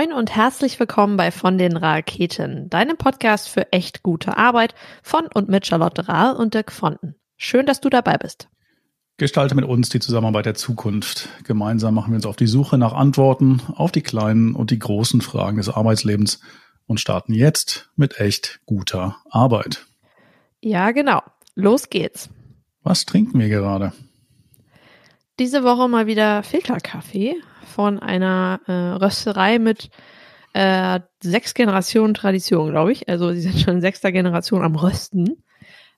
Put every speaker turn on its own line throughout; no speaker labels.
Moin und herzlich willkommen bei Von den Raketen, deinem Podcast für echt gute Arbeit von und mit Charlotte Rahl und Dirk Fonten. Schön, dass du dabei bist.
Gestalte mit uns die Zusammenarbeit der Zukunft. Gemeinsam machen wir uns auf die Suche nach Antworten auf die kleinen und die großen Fragen des Arbeitslebens und starten jetzt mit echt guter Arbeit.
Ja, genau. Los geht's.
Was trinken wir gerade?
Diese Woche mal wieder Filterkaffee von einer äh, Rösterei mit äh, sechs Generationen Tradition, glaube ich. Also sie sind schon sechster Generation am Rösten.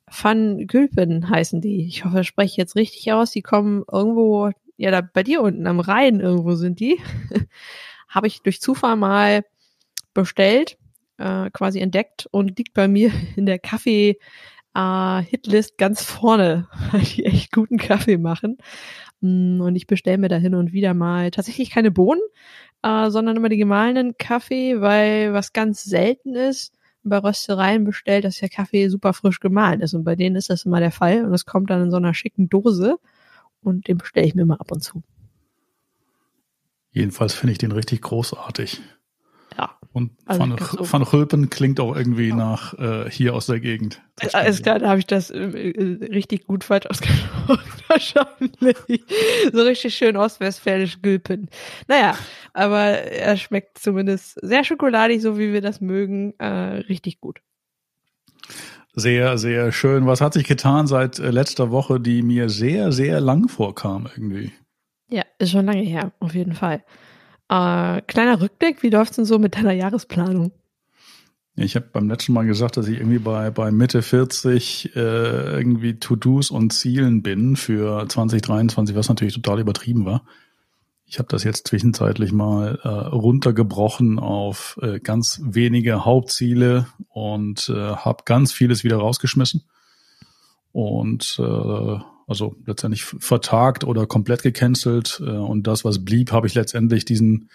Van Gülpen heißen die. Ich hoffe, ich spreche jetzt richtig aus. Die kommen irgendwo, ja, da bei dir unten am Rhein irgendwo sind die. Habe ich durch Zufall mal bestellt, äh, quasi entdeckt und liegt bei mir in der Kaffee äh, Hitlist ganz vorne, weil die echt guten Kaffee machen. Mm, und ich bestelle mir da hin und wieder mal tatsächlich keine Bohnen, äh, sondern immer die gemahlenen Kaffee, weil was ganz selten ist, bei Röstereien bestellt, dass der Kaffee super frisch gemahlen ist. Und bei denen ist das immer der Fall. Und es kommt dann in so einer schicken Dose. Und den bestelle ich mir mal ab und zu.
Jedenfalls finde ich den richtig großartig. Und also Van, Van Rülpen klingt auch irgendwie ja. nach äh, hier aus der Gegend.
Alles klar, da habe ich das äh, äh, richtig gut falsch ausgesprochen. Wahrscheinlich. So richtig schön ostwestfälisch Gülpen. Naja, aber er schmeckt zumindest sehr schokoladig, so wie wir das mögen, äh, richtig gut.
Sehr, sehr schön. Was hat sich getan seit äh, letzter Woche, die mir sehr, sehr lang vorkam irgendwie?
Ja, ist schon lange her, auf jeden Fall. Äh, kleiner Rückblick, wie läuft's denn so mit deiner Jahresplanung?
Ich habe beim letzten Mal gesagt, dass ich irgendwie bei, bei Mitte 40 äh, irgendwie To-Dos und Zielen bin für 2023, was natürlich total übertrieben war. Ich habe das jetzt zwischenzeitlich mal äh, runtergebrochen auf äh, ganz wenige Hauptziele und äh, habe ganz vieles wieder rausgeschmissen. Und äh, also letztendlich vertagt oder komplett gecancelt. Äh, und das, was blieb, habe ich letztendlich diesen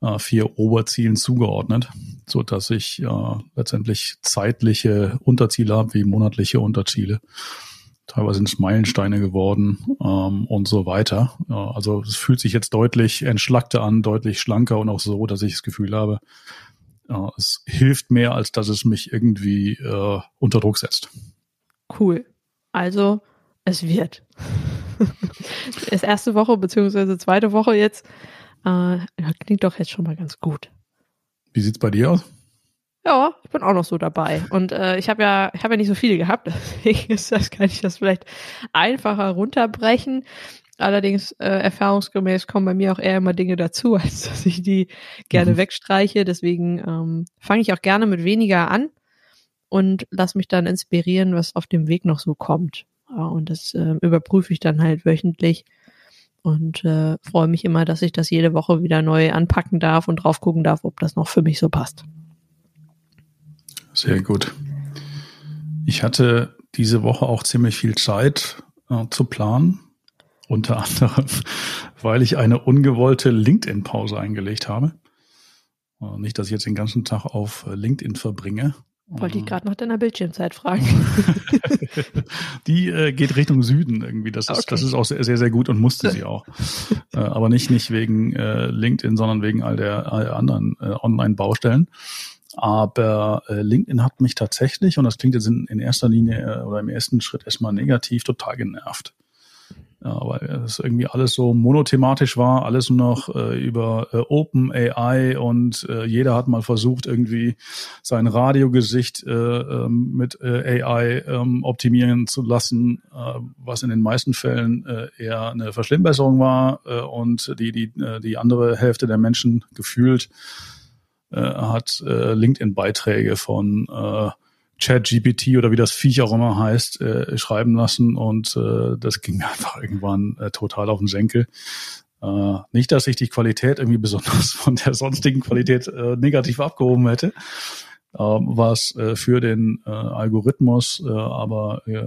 äh, vier Oberzielen zugeordnet, so dass ich äh, letztendlich zeitliche Unterziele habe, wie monatliche Unterziele. Teilweise sind es Meilensteine geworden ähm, und so weiter. Also es fühlt sich jetzt deutlich entschlackter an, deutlich schlanker und auch so, dass ich das Gefühl habe, es hilft mehr, als dass es mich irgendwie unter Druck setzt.
Cool. Also es wird. ist erste Woche beziehungsweise zweite Woche jetzt. Äh, klingt doch jetzt schon mal ganz gut.
Wie sieht's bei dir aus?
Ja, ich bin auch noch so dabei. Und äh, ich habe ja, ich habe ja nicht so viele gehabt, deswegen ist das, kann ich das vielleicht einfacher runterbrechen. Allerdings äh, erfahrungsgemäß kommen bei mir auch eher immer Dinge dazu, als dass ich die gerne mhm. wegstreiche. Deswegen ähm, fange ich auch gerne mit weniger an und lass mich dann inspirieren, was auf dem Weg noch so kommt. Und das äh, überprüfe ich dann halt wöchentlich und äh, freue mich immer, dass ich das jede Woche wieder neu anpacken darf und drauf gucken darf, ob das noch für mich so passt.
Sehr gut. Ich hatte diese Woche auch ziemlich viel Zeit äh, zu planen. Unter anderem, weil ich eine ungewollte LinkedIn-Pause eingelegt habe. Äh, nicht, dass ich jetzt den ganzen Tag auf äh, LinkedIn verbringe,
wollte ich mhm. gerade nach deiner Bildschirmzeit fragen.
die äh, geht Richtung Süden irgendwie. Das ist, okay. das ist auch sehr, sehr, sehr gut und musste sie auch. äh, aber nicht, nicht wegen äh, LinkedIn, sondern wegen all der, all der anderen äh, Online-Baustellen. Aber äh, LinkedIn hat mich tatsächlich, und das klingt jetzt in, in erster Linie äh, oder im ersten Schritt erstmal negativ, total genervt. Ja, weil es irgendwie alles so monothematisch war, alles nur noch äh, über äh, Open AI und äh, jeder hat mal versucht, irgendwie sein Radiogesicht äh, ähm, mit äh, AI ähm, optimieren zu lassen, äh, was in den meisten Fällen äh, eher eine Verschlimmbesserung war und die, die, die andere Hälfte der Menschen gefühlt hat LinkedIn-Beiträge von ChatGPT oder wie das Viech auch immer heißt, äh, schreiben lassen und äh, das ging mir einfach irgendwann äh, total auf den Senkel. Äh, nicht, dass ich die Qualität irgendwie besonders von der sonstigen Qualität äh, negativ abgehoben hätte, äh, was äh, für den äh, Algorithmus, äh, aber äh,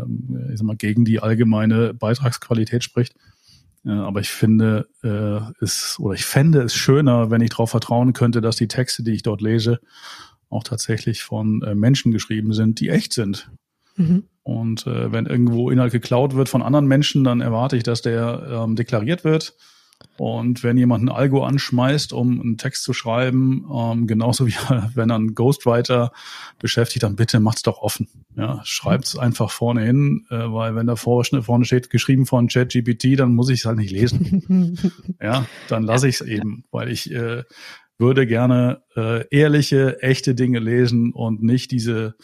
ich sag mal, gegen die allgemeine Beitragsqualität spricht. Äh, aber ich finde äh, es oder ich fände es schöner, wenn ich darauf vertrauen könnte, dass die Texte, die ich dort lese, auch tatsächlich von äh, Menschen geschrieben sind, die echt sind. Mhm. Und äh, wenn irgendwo Inhalt geklaut wird von anderen Menschen, dann erwarte ich, dass der ähm, deklariert wird Und wenn jemand ein Algo anschmeißt, um einen Text zu schreiben, ähm, genauso wie wenn er einen Ghostwriter beschäftigt, dann bitte macht's doch offen. Ja, schreibt's einfach vorne hin, äh, weil wenn da vorne steht, geschrieben von ChatGPT, dann muss ich es halt nicht lesen. ja, dann lasse ich es eben, weil ich äh, würde gerne äh, ehrliche, echte Dinge lesen und nicht diese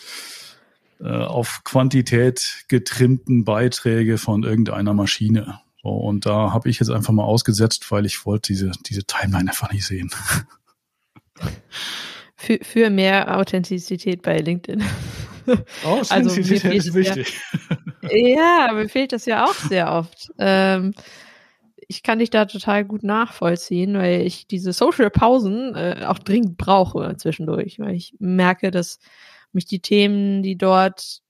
äh, auf Quantität getrimmten Beiträge von irgendeiner Maschine. So, und da habe ich jetzt einfach mal ausgesetzt, weil ich wollte diese, diese Timeline einfach nicht sehen.
Für, für mehr Authentizität bei LinkedIn.
Authentizität also, ist wichtig.
Ja, ja, mir fehlt das ja auch sehr oft. Ähm, ich kann dich da total gut nachvollziehen, weil ich diese Social Pausen äh, auch dringend brauche zwischendurch, weil ich merke, dass mich die Themen, die dort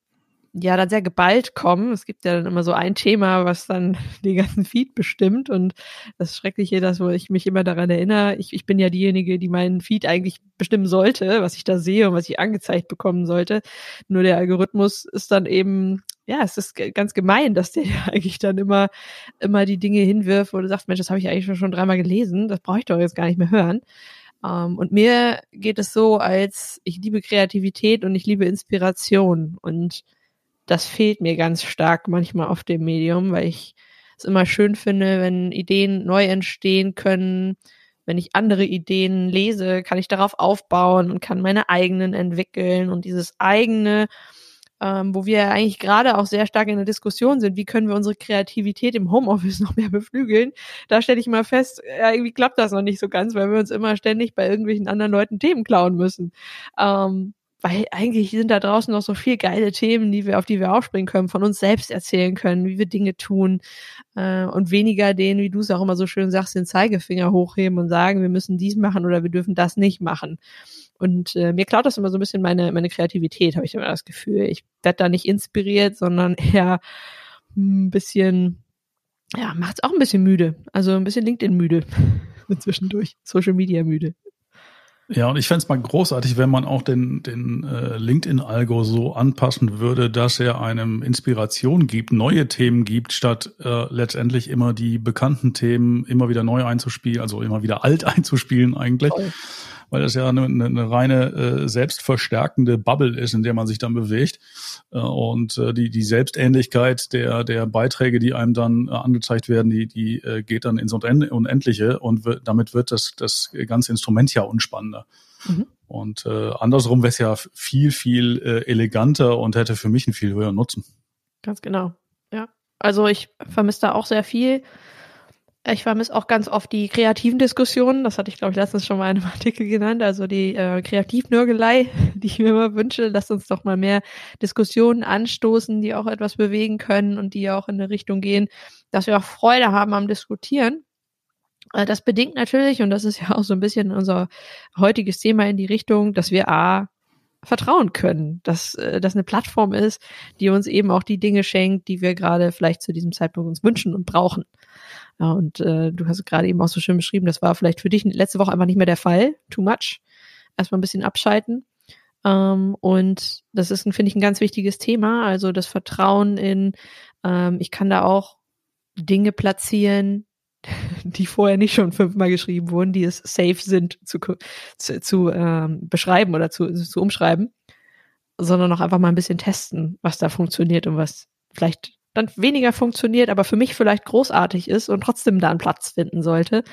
ja dann sehr geballt kommen. Es gibt ja dann immer so ein Thema, was dann den ganzen Feed bestimmt. Und das Schreckliche, das, wo ich mich immer daran erinnere, ich, ich bin ja diejenige, die meinen Feed eigentlich bestimmen sollte, was ich da sehe und was ich angezeigt bekommen sollte. Nur der Algorithmus ist dann eben, ja, es ist ganz gemein, dass der eigentlich dann immer, immer die Dinge hinwirft, wo du sagst, Mensch, das habe ich eigentlich schon dreimal gelesen, das brauche ich doch jetzt gar nicht mehr hören. Um, ähm, und mir geht es so, als ich liebe Kreativität und ich liebe Inspiration. Und das fehlt mir ganz stark manchmal auf dem Medium, weil ich es immer schön finde, wenn Ideen neu entstehen können. Wenn ich andere Ideen lese, kann ich darauf aufbauen und kann meine eigenen entwickeln und dieses eigene, ähm, wo wir eigentlich gerade auch sehr stark in der Diskussion sind, wie können wir unsere Kreativität im Homeoffice noch mehr beflügeln, da stelle ich mal fest, ja, irgendwie klappt das noch nicht so ganz, weil wir uns immer ständig bei irgendwelchen anderen Leuten Themen klauen müssen. Ähm, weil eigentlich sind da draußen noch so viel geile Themen, die wir, auf die wir aufspringen können, von uns selbst erzählen können, wie wir Dinge tun äh, und weniger den, wie du es auch immer so schön sagst, den Zeigefinger hochheben und sagen, wir müssen dies machen oder wir dürfen das nicht machen. Und äh, mir klaut das immer so ein bisschen meine, meine Kreativität, habe ich immer das Gefühl. Ich werde da nicht inspiriert, sondern eher ein bisschen, ja, macht es auch ein bisschen müde. Also ein bisschen LinkedIn müde zwischendurch, Social Media müde.
Ja, und ich fände es mal großartig, wenn man auch den, den äh, LinkedIn-Algo so anpassen würde, dass er einem Inspiration gibt, neue Themen gibt, statt äh, letztendlich immer die bekannten Themen immer wieder neu einzuspielen, also immer wieder alt einzuspielen eigentlich. Toll weil das ja eine, eine reine äh, selbstverstärkende Bubble ist, in der man sich dann bewegt. Äh, und äh, die, die Selbstähnlichkeit der, der Beiträge, die einem dann äh, angezeigt werden, die, die äh, geht dann ins Unendliche und damit wird das, das ganze Instrument ja unspannender. Mhm. Und äh, andersrum wäre es ja viel, viel äh, eleganter und hätte für mich einen viel höheren Nutzen.
Ganz genau. Ja. Also ich vermisse da auch sehr viel. Ich vermisse auch ganz oft die kreativen Diskussionen. Das hatte ich, glaube ich, letztens schon mal in einem Artikel genannt. Also die äh, Kreativnörgelei, die ich mir immer wünsche. Lasst uns doch mal mehr Diskussionen anstoßen, die auch etwas bewegen können und die auch in eine Richtung gehen, dass wir auch Freude haben am Diskutieren. Äh, das bedingt natürlich, und das ist ja auch so ein bisschen unser heutiges Thema in die Richtung, dass wir A, vertrauen können, dass äh, das eine Plattform ist, die uns eben auch die Dinge schenkt, die wir gerade vielleicht zu diesem Zeitpunkt uns wünschen und brauchen. Ja, und äh, du hast gerade eben auch so schön beschrieben, das war vielleicht für dich letzte Woche einfach nicht mehr der Fall. Too much. Erstmal ein bisschen abschalten. Ähm, und das ist, finde ich, ein ganz wichtiges Thema. Also das Vertrauen in, ähm, ich kann da auch Dinge platzieren, die vorher nicht schon fünfmal geschrieben wurden, die es safe sind zu, zu, zu ähm, beschreiben oder zu, zu umschreiben, sondern auch einfach mal ein bisschen testen, was da funktioniert und was vielleicht dann weniger funktioniert, aber für mich vielleicht großartig ist und trotzdem da einen Platz finden sollte.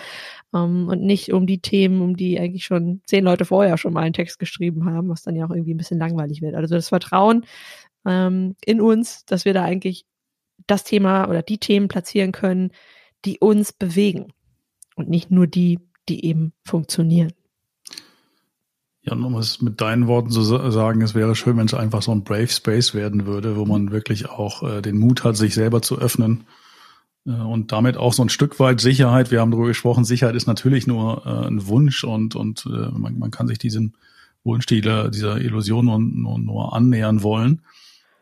Um, ähm, und nicht um die Themen, um die eigentlich schon zehn Leute vorher schon mal einen Text geschrieben haben, was dann ja auch irgendwie ein bisschen langweilig wird. Also das Vertrauen ähm, in uns, dass wir da eigentlich das Thema oder die Themen platzieren können, die uns bewegen und nicht nur die, die eben funktionieren.
Ja, um es mit deinen Worten zu sagen, es wäre schön, wenn es einfach so ein Brave Space werden würde, wo man wirklich auch äh, den Mut hat, sich selber zu öffnen äh, und damit auch so ein Stück weit Sicherheit. Wir haben darüber gesprochen, Sicherheit ist natürlich nur äh, ein Wunsch und, und äh, man, man kann sich diesem Wunsch, dieser, dieser Illusion nur, nur, nur annähern wollen.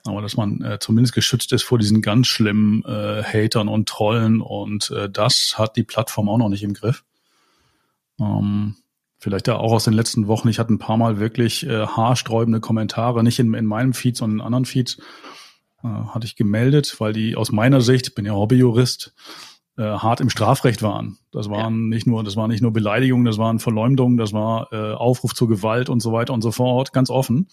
Aber dass man äh, zumindest geschützt ist vor diesen ganz schlimmen äh, Hatern und Trollen und äh, das hat die Plattform auch noch nicht im Griff. Ähm, Vielleicht ja auch aus den letzten Wochen. Ich hatte ein paar Mal wirklich äh, haarsträubende Kommentare, nicht in, in meinem Feed, sondern in anderen Feeds, äh, hatte ich gemeldet, weil die aus meiner Sicht, ich bin ja Hobbyjurist, äh, hart im Strafrecht waren. Das waren ja. nicht nur, das war nicht nur Beleidigungen, das waren Verleumdungen, das war äh, Aufruf zur Gewalt und so weiter und so fort, ganz offen.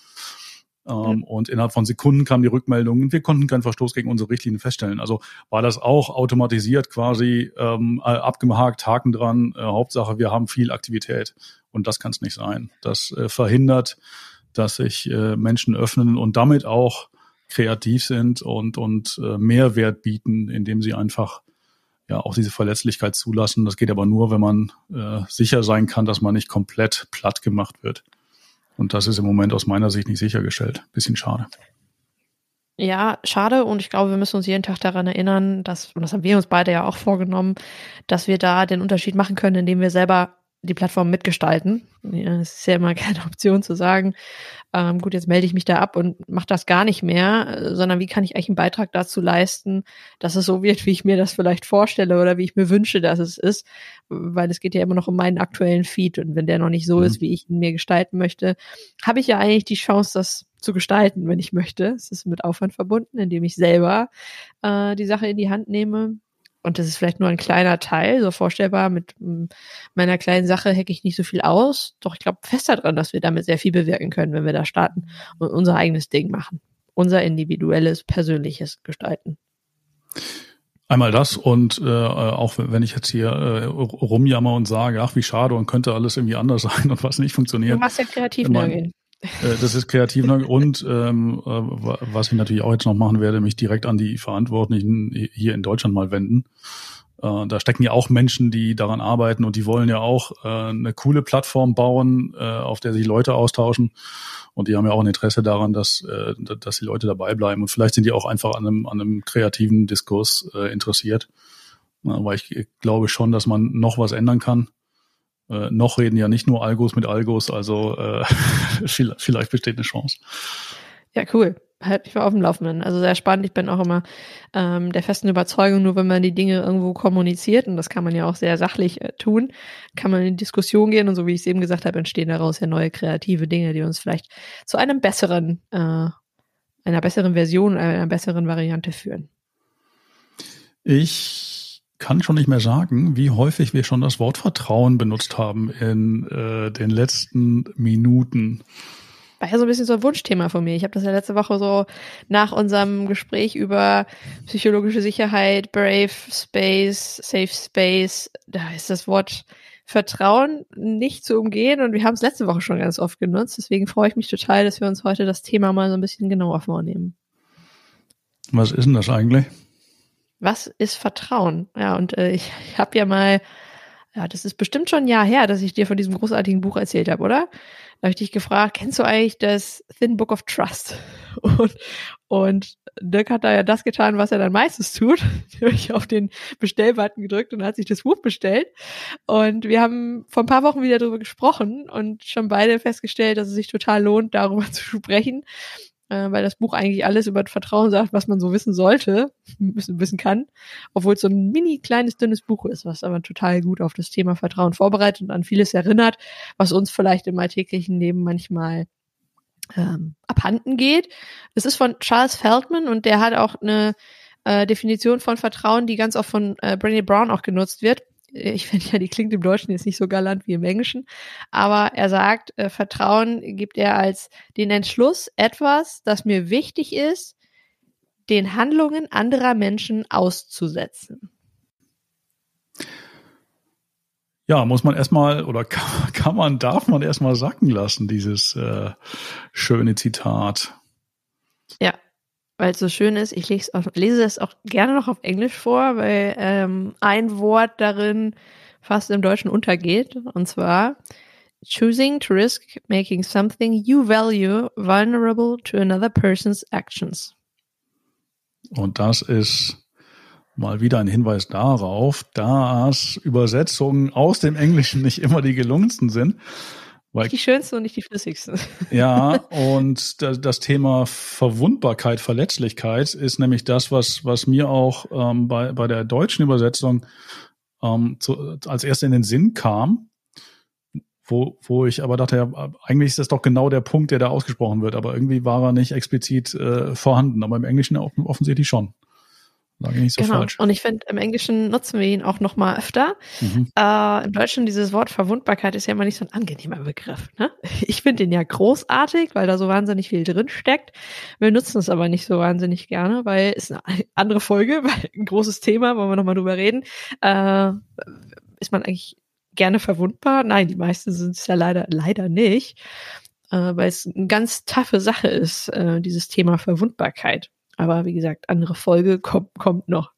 Ähm, ja. Und innerhalb von Sekunden kam die Rückmeldung und wir konnten keinen Verstoß gegen unsere Richtlinien feststellen. Also war das auch automatisiert quasi ähm, abgehakt, Haken dran. Äh, Hauptsache, wir haben viel Aktivität. Und das kann es nicht sein. Das äh, verhindert, dass sich äh, Menschen öffnen und damit auch kreativ sind und, und äh, Mehrwert bieten, indem sie einfach ja auch diese Verletzlichkeit zulassen. Das geht aber nur, wenn man äh, sicher sein kann, dass man nicht komplett platt gemacht wird. Und das ist im Moment aus meiner Sicht nicht sichergestellt. Bisschen schade.
Ja, schade. Und ich glaube, wir müssen uns jeden Tag daran erinnern, dass, und das haben wir uns beide ja auch vorgenommen, dass wir da den Unterschied machen können, indem wir selber die Plattform mitgestalten. Ja, es ist ja immer keine Option zu sagen, ähm, gut, jetzt melde ich mich da ab und mache das gar nicht mehr, sondern wie kann ich eigentlich einen Beitrag dazu leisten, dass es so wird, wie ich mir das vielleicht vorstelle oder wie ich mir wünsche, dass es ist, weil es geht ja immer noch um meinen aktuellen Feed und wenn der noch nicht so mhm. ist, wie ich ihn mir gestalten möchte, habe ich ja eigentlich die Chance, das zu gestalten, wenn ich möchte. Es ist mit Aufwand verbunden, indem ich selber äh, die Sache in die Hand nehme und das ist vielleicht nur ein kleiner Teil, so vorstellbar, mit mm, meiner kleinen Sache hacke ich nicht so viel aus. Doch ich glaube fest daran, dass wir damit sehr viel bewirken können, wenn wir da starten und unser eigenes Ding machen. Unser individuelles, persönliches Gestalten.
Einmal das und äh, auch wenn ich jetzt hier äh, rumjammer und sage, ach wie schade und könnte alles irgendwie anders sein und was nicht funktioniert. Du
machst ja kreativ mein,
das ist kreativ und ähm, äh, was ich natürlich auch jetzt noch machen werde, mich direkt an die Verantwortlichen hier in Deutschland mal wenden. Äh, da stecken ja auch Menschen, die daran arbeiten und die wollen ja auch äh, eine coole Plattform bauen, äh, auf der sich Leute austauschen. Und die haben ja auch ein Interesse daran, dass, äh, dass die Leute dabei bleiben. Und vielleicht sind die auch einfach an einem, an einem kreativen Diskurs äh, interessiert. weil ich glaube schon, dass man noch was ändern kann. Äh, noch reden ja nicht nur Algos mit Algos, also äh, vielleicht besteht eine Chance.
Ja, cool. Halt mich mal auf dem Laufenden. Also sehr spannend. Ich bin auch immer ähm, der festen Überzeugung, nur wenn man die Dinge irgendwo kommuniziert, und das kann man ja auch sehr sachlich äh, tun, kann man in die Diskussion gehen und so wie ich es eben gesagt habe, entstehen daraus ja neue kreative Dinge, die uns vielleicht zu einem besseren, äh, einer besseren Version, einer besseren Variante führen.
Ich kann schon nicht mehr sagen, wie häufig wir schon das Wort Vertrauen benutzt haben in äh, den letzten Minuten.
War ja so ein bisschen so ein Wunschthema von mir. Ich habe das ja letzte Woche so nach unserem Gespräch über psychologische Sicherheit, Brave Space, Safe Space, da ist das Wort Vertrauen nicht zu umgehen und wir haben es letzte Woche schon ganz oft genutzt. Deswegen freue ich mich total, dass wir uns heute das Thema mal so ein bisschen genauer vornehmen.
Was ist denn das eigentlich?
Was ist Vertrauen? Ja, und äh, ich, ich habe ja mal, ja, das ist bestimmt schon ein Jahr her, dass ich dir von diesem großartigen Buch erzählt habe, oder? Da habe ich dich gefragt, kennst du eigentlich das Thin Book of Trust? Und, und Dirk hat da ja das getan, was er dann meistens tut. Ich auf den Bestellbutton gedrückt und hat sich das Buch bestellt. Und wir haben vor ein paar Wochen wieder darüber gesprochen und schon beide festgestellt, dass es sich total lohnt, darüber zu sprechen äh, weil das Buch eigentlich alles über Vertrauen sagt, was man so wissen sollte, wissen, kann, obwohl es so ein mini kleines, dünnes Buch ist, was aber total gut auf das Thema Vertrauen vorbereitet und an vieles erinnert, was uns vielleicht im alltäglichen Leben manchmal ähm, abhanden geht. Es ist von Charles Feldman und der hat auch eine äh, Definition von Vertrauen, die ganz oft von äh, Brené Brown auch genutzt wird ich finde ja, die klingt im Deutschen jetzt nicht so galant wie im Englischen, aber er sagt, äh, Vertrauen gibt er als den Entschluss, etwas, das mir wichtig ist, den Handlungen anderer Menschen auszusetzen.
Ja, muss man erstmal oder kann, kann, man, darf man erstmal sacken lassen, dieses äh, schöne Zitat.
Ja, weil es so schön ist. Ich lese, auch, lese es auch gerne noch auf Englisch vor, weil ähm, ein Wort darin fast im Deutschen untergeht. Und zwar choosing to risk making something you value vulnerable to another person's actions.
Und das ist mal wieder ein Hinweis darauf, dass Übersetzungen aus dem Englischen nicht immer die gelungensten sind.
Weil, nicht die schönste und nicht die flüssigste.
Ja, und das Thema Verwundbarkeit, Verletzlichkeit ist nämlich das, was, was mir auch ähm, bei, bei der deutschen Übersetzung ähm, zu, als erst in den Sinn kam, wo, wo ich aber dachte, ja, eigentlich ist das doch genau der Punkt, der da ausgesprochen wird, aber irgendwie war er nicht explizit äh, vorhanden, aber im Englischen offensichtlich schon. Ich nicht so genau. falsch.
Und ich finde, im Englischen nutzen wir ihn auch noch mal öfter. Mhm. Äh, Im Deutschen dieses Wort Verwundbarkeit ist ja immer nicht so ein angenehmer Begriff. Ne? Ich finde den ja großartig, weil da so wahnsinnig viel drin steckt. Wir nutzen es aber nicht so wahnsinnig gerne, weil es eine andere Folge, weil ein großes Thema, wollen wir noch mal drüber reden. Äh, ist man eigentlich gerne verwundbar? Nein, die meisten sind es ja leider leider nicht, äh, weil es eine ganz taffe Sache ist, äh, dieses Thema Verwundbarkeit. Aber wie gesagt, andere Folge kommt, kommt noch.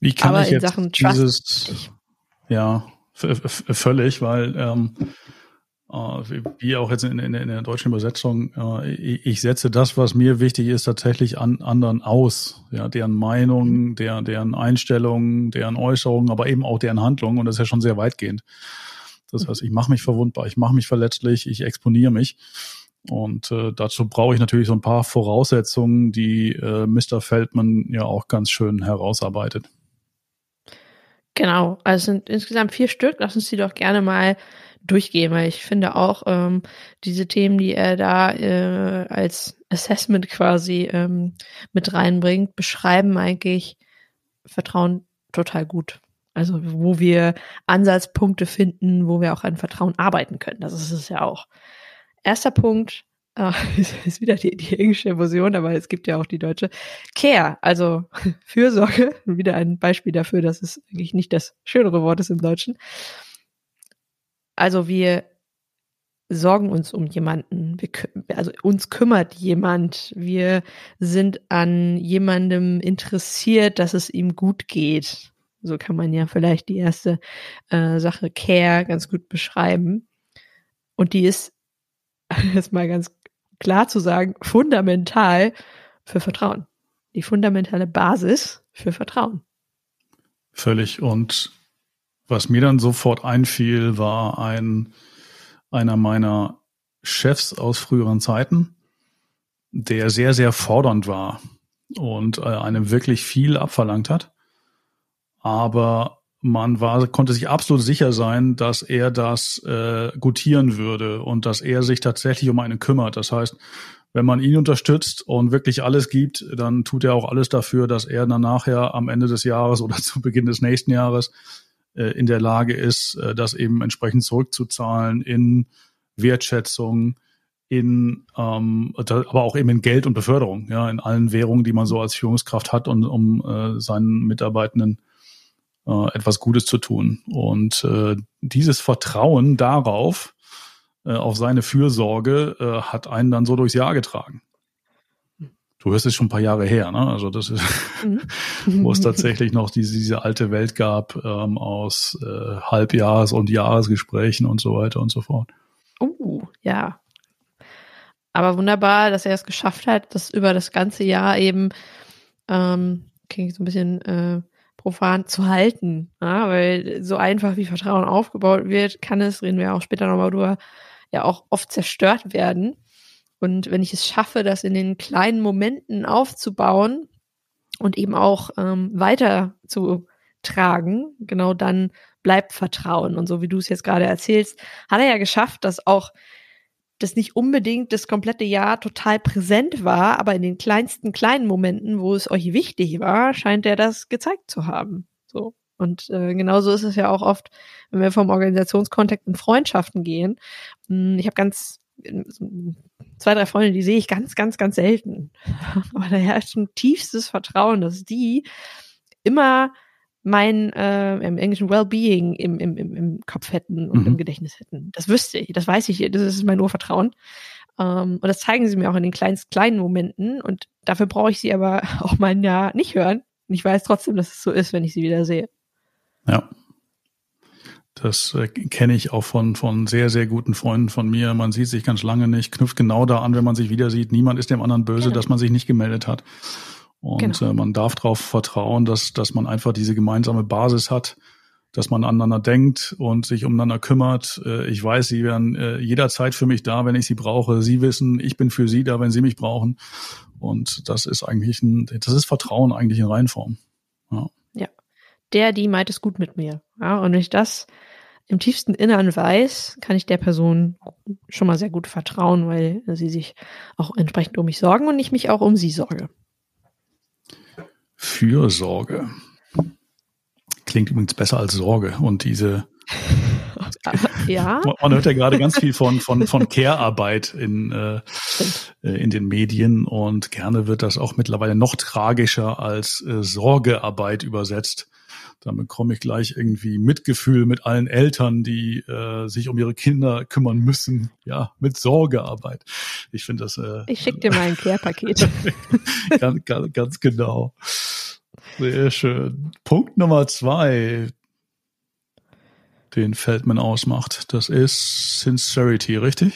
Wie kann Aber ich jetzt Sachen dieses, Trust ja, völlig, weil ähm, äh, wie auch jetzt in, in, in der deutschen Übersetzung, äh, ich setze das, was mir wichtig ist, tatsächlich an anderen aus. Ja, deren Meinung, der, deren Einstellungen, deren Äußerungen, aber eben auch deren Handlungen. Und das ist ja schon sehr weitgehend. Das heißt, ich mache mich verwundbar, ich mache mich verletzlich, ich exponiere mich. Und äh, dazu brauche ich natürlich so ein paar Voraussetzungen, die äh, Mr. Feldman ja auch ganz schön herausarbeitet.
Genau, also sind insgesamt vier Stück. Lass uns die doch gerne mal durchgehen, weil ich finde auch ähm, diese Themen, die er da äh, als Assessment quasi ähm, mit reinbringt, beschreiben eigentlich Vertrauen total gut. Also wo wir Ansatzpunkte finden, wo wir auch an Vertrauen arbeiten können. Das ist es ja auch. Erster Punkt, äh, ist wieder die, die englische Version, aber es gibt ja auch die deutsche. Care, also Fürsorge, wieder ein Beispiel dafür, dass es eigentlich nicht das schönere Wort ist im Deutschen. Also wir sorgen uns um jemanden, wir, also uns kümmert jemand, wir sind an jemandem interessiert, dass es ihm gut geht. So kann man ja vielleicht die erste äh, Sache Care ganz gut beschreiben. Und die ist jetzt mal ganz klar zu sagen, fundamental für Vertrauen. Die fundamentale Basis für Vertrauen.
Völlig. Und was mir dann sofort einfiel, war ein, einer meiner Chefs aus früheren Zeiten, der sehr, sehr fordernd war und äh, einem wirklich viel abverlangt hat. Aber man war, konnte sich absolut sicher sein, dass er das äh, gutieren würde und dass er sich tatsächlich um einen kümmert. Das heißt, wenn man ihn unterstützt und wirklich alles gibt, dann tut er auch alles dafür, dass er dann nachher am Ende des Jahres oder zu Beginn des nächsten Jahres äh, in der Lage ist, äh, das eben entsprechend zurückzuzahlen in Wertschätzung, in ähm, aber auch eben in Geld und Beförderung, ja, in allen Währungen, die man so als Führungskraft hat und um äh, seinen Mitarbeitenden äh, etwas Gutes zu tun. Und äh, dieses Vertrauen darauf, äh, auf seine Fürsorge, äh, hat einen dann so durchs Jahr getragen. Du hörst es schon ein paar Jahre her, ne? Also das ist, mhm. wo es tatsächlich noch diese, diese alte Welt gab ähm, aus äh, Halbjahres- und Jahresgesprächen und so weiter und so fort.
Uh, ja. Aber wunderbar, dass er es geschafft hat, das über das ganze Jahr eben, ähm, klingt so ein bisschen äh, profan zu halten. Ja, weil so einfach wie Vertrauen aufgebaut wird, kann es, reden wir auch später nochmal drüber, ja auch oft zerstört werden. Und wenn ich es schaffe, das in den kleinen Momenten aufzubauen und eben auch ähm, weiter genau dann bleibt Vertrauen. Und so wie du es jetzt gerade erzählst, hat er ja geschafft, dass auch das nicht unbedingt das komplette Jahr total präsent war, aber in den kleinsten kleinen Momenten, wo es euch wichtig war, scheint er das gezeigt zu haben. So. Und äh, genauso ist es ja auch oft, wenn wir vom Organisationskontext in Freundschaften gehen. Hm, ich habe ganz zwei, drei Freunde, die sehe ich ganz, ganz, ganz selten. Aber da herrscht ein tiefstes Vertrauen, dass die immer mein äh, im englischen Wellbeing im, im, im, im Kopf hätten und mhm. im Gedächtnis hätten. Das wüsste ich, das weiß ich, das ist mein Urvertrauen. Ähm, und das zeigen sie mir auch in den kleinsten kleinen Momenten. Und dafür brauche ich sie aber auch mal ein Jahr nicht hören. Und ich weiß trotzdem, dass es so ist, wenn ich sie wieder sehe.
Ja. Das äh, kenne ich auch von, von sehr, sehr guten Freunden von mir. Man sieht sich ganz lange nicht, knüpft genau da an, wenn man sich wieder sieht. Niemand ist dem anderen böse, genau. dass man sich nicht gemeldet hat. Und genau. äh, man darf darauf vertrauen, dass, dass man einfach diese gemeinsame Basis hat, dass man aneinander denkt und sich umeinander kümmert. Äh, ich weiß, Sie wären äh, jederzeit für mich da, wenn ich Sie brauche. Sie wissen, ich bin für Sie da, wenn Sie mich brauchen. Und das ist eigentlich ein, das ist Vertrauen eigentlich in Reinform.
Ja. ja. Der, die meint es gut mit mir. Ja, und wenn ich das im tiefsten Innern weiß, kann ich der Person schon mal sehr gut vertrauen, weil sie sich auch entsprechend um mich sorgen und ich mich auch um sie sorge.
Fürsorge. Klingt übrigens besser als Sorge. Und diese
ja.
Man hört ja gerade ganz viel von, von, von Care-Arbeit in, äh, äh, in den Medien und gerne wird das auch mittlerweile noch tragischer als äh, Sorgearbeit übersetzt. Da bekomme ich gleich irgendwie Mitgefühl mit allen Eltern, die äh, sich um ihre Kinder kümmern müssen. Ja, mit Sorgearbeit. Ich finde das. Äh,
ich schicke dir mal ein Care-Paket.
ganz, ganz, ganz genau. Sehr schön. Punkt Nummer zwei den Feldman ausmacht. Das ist Sincerity, richtig?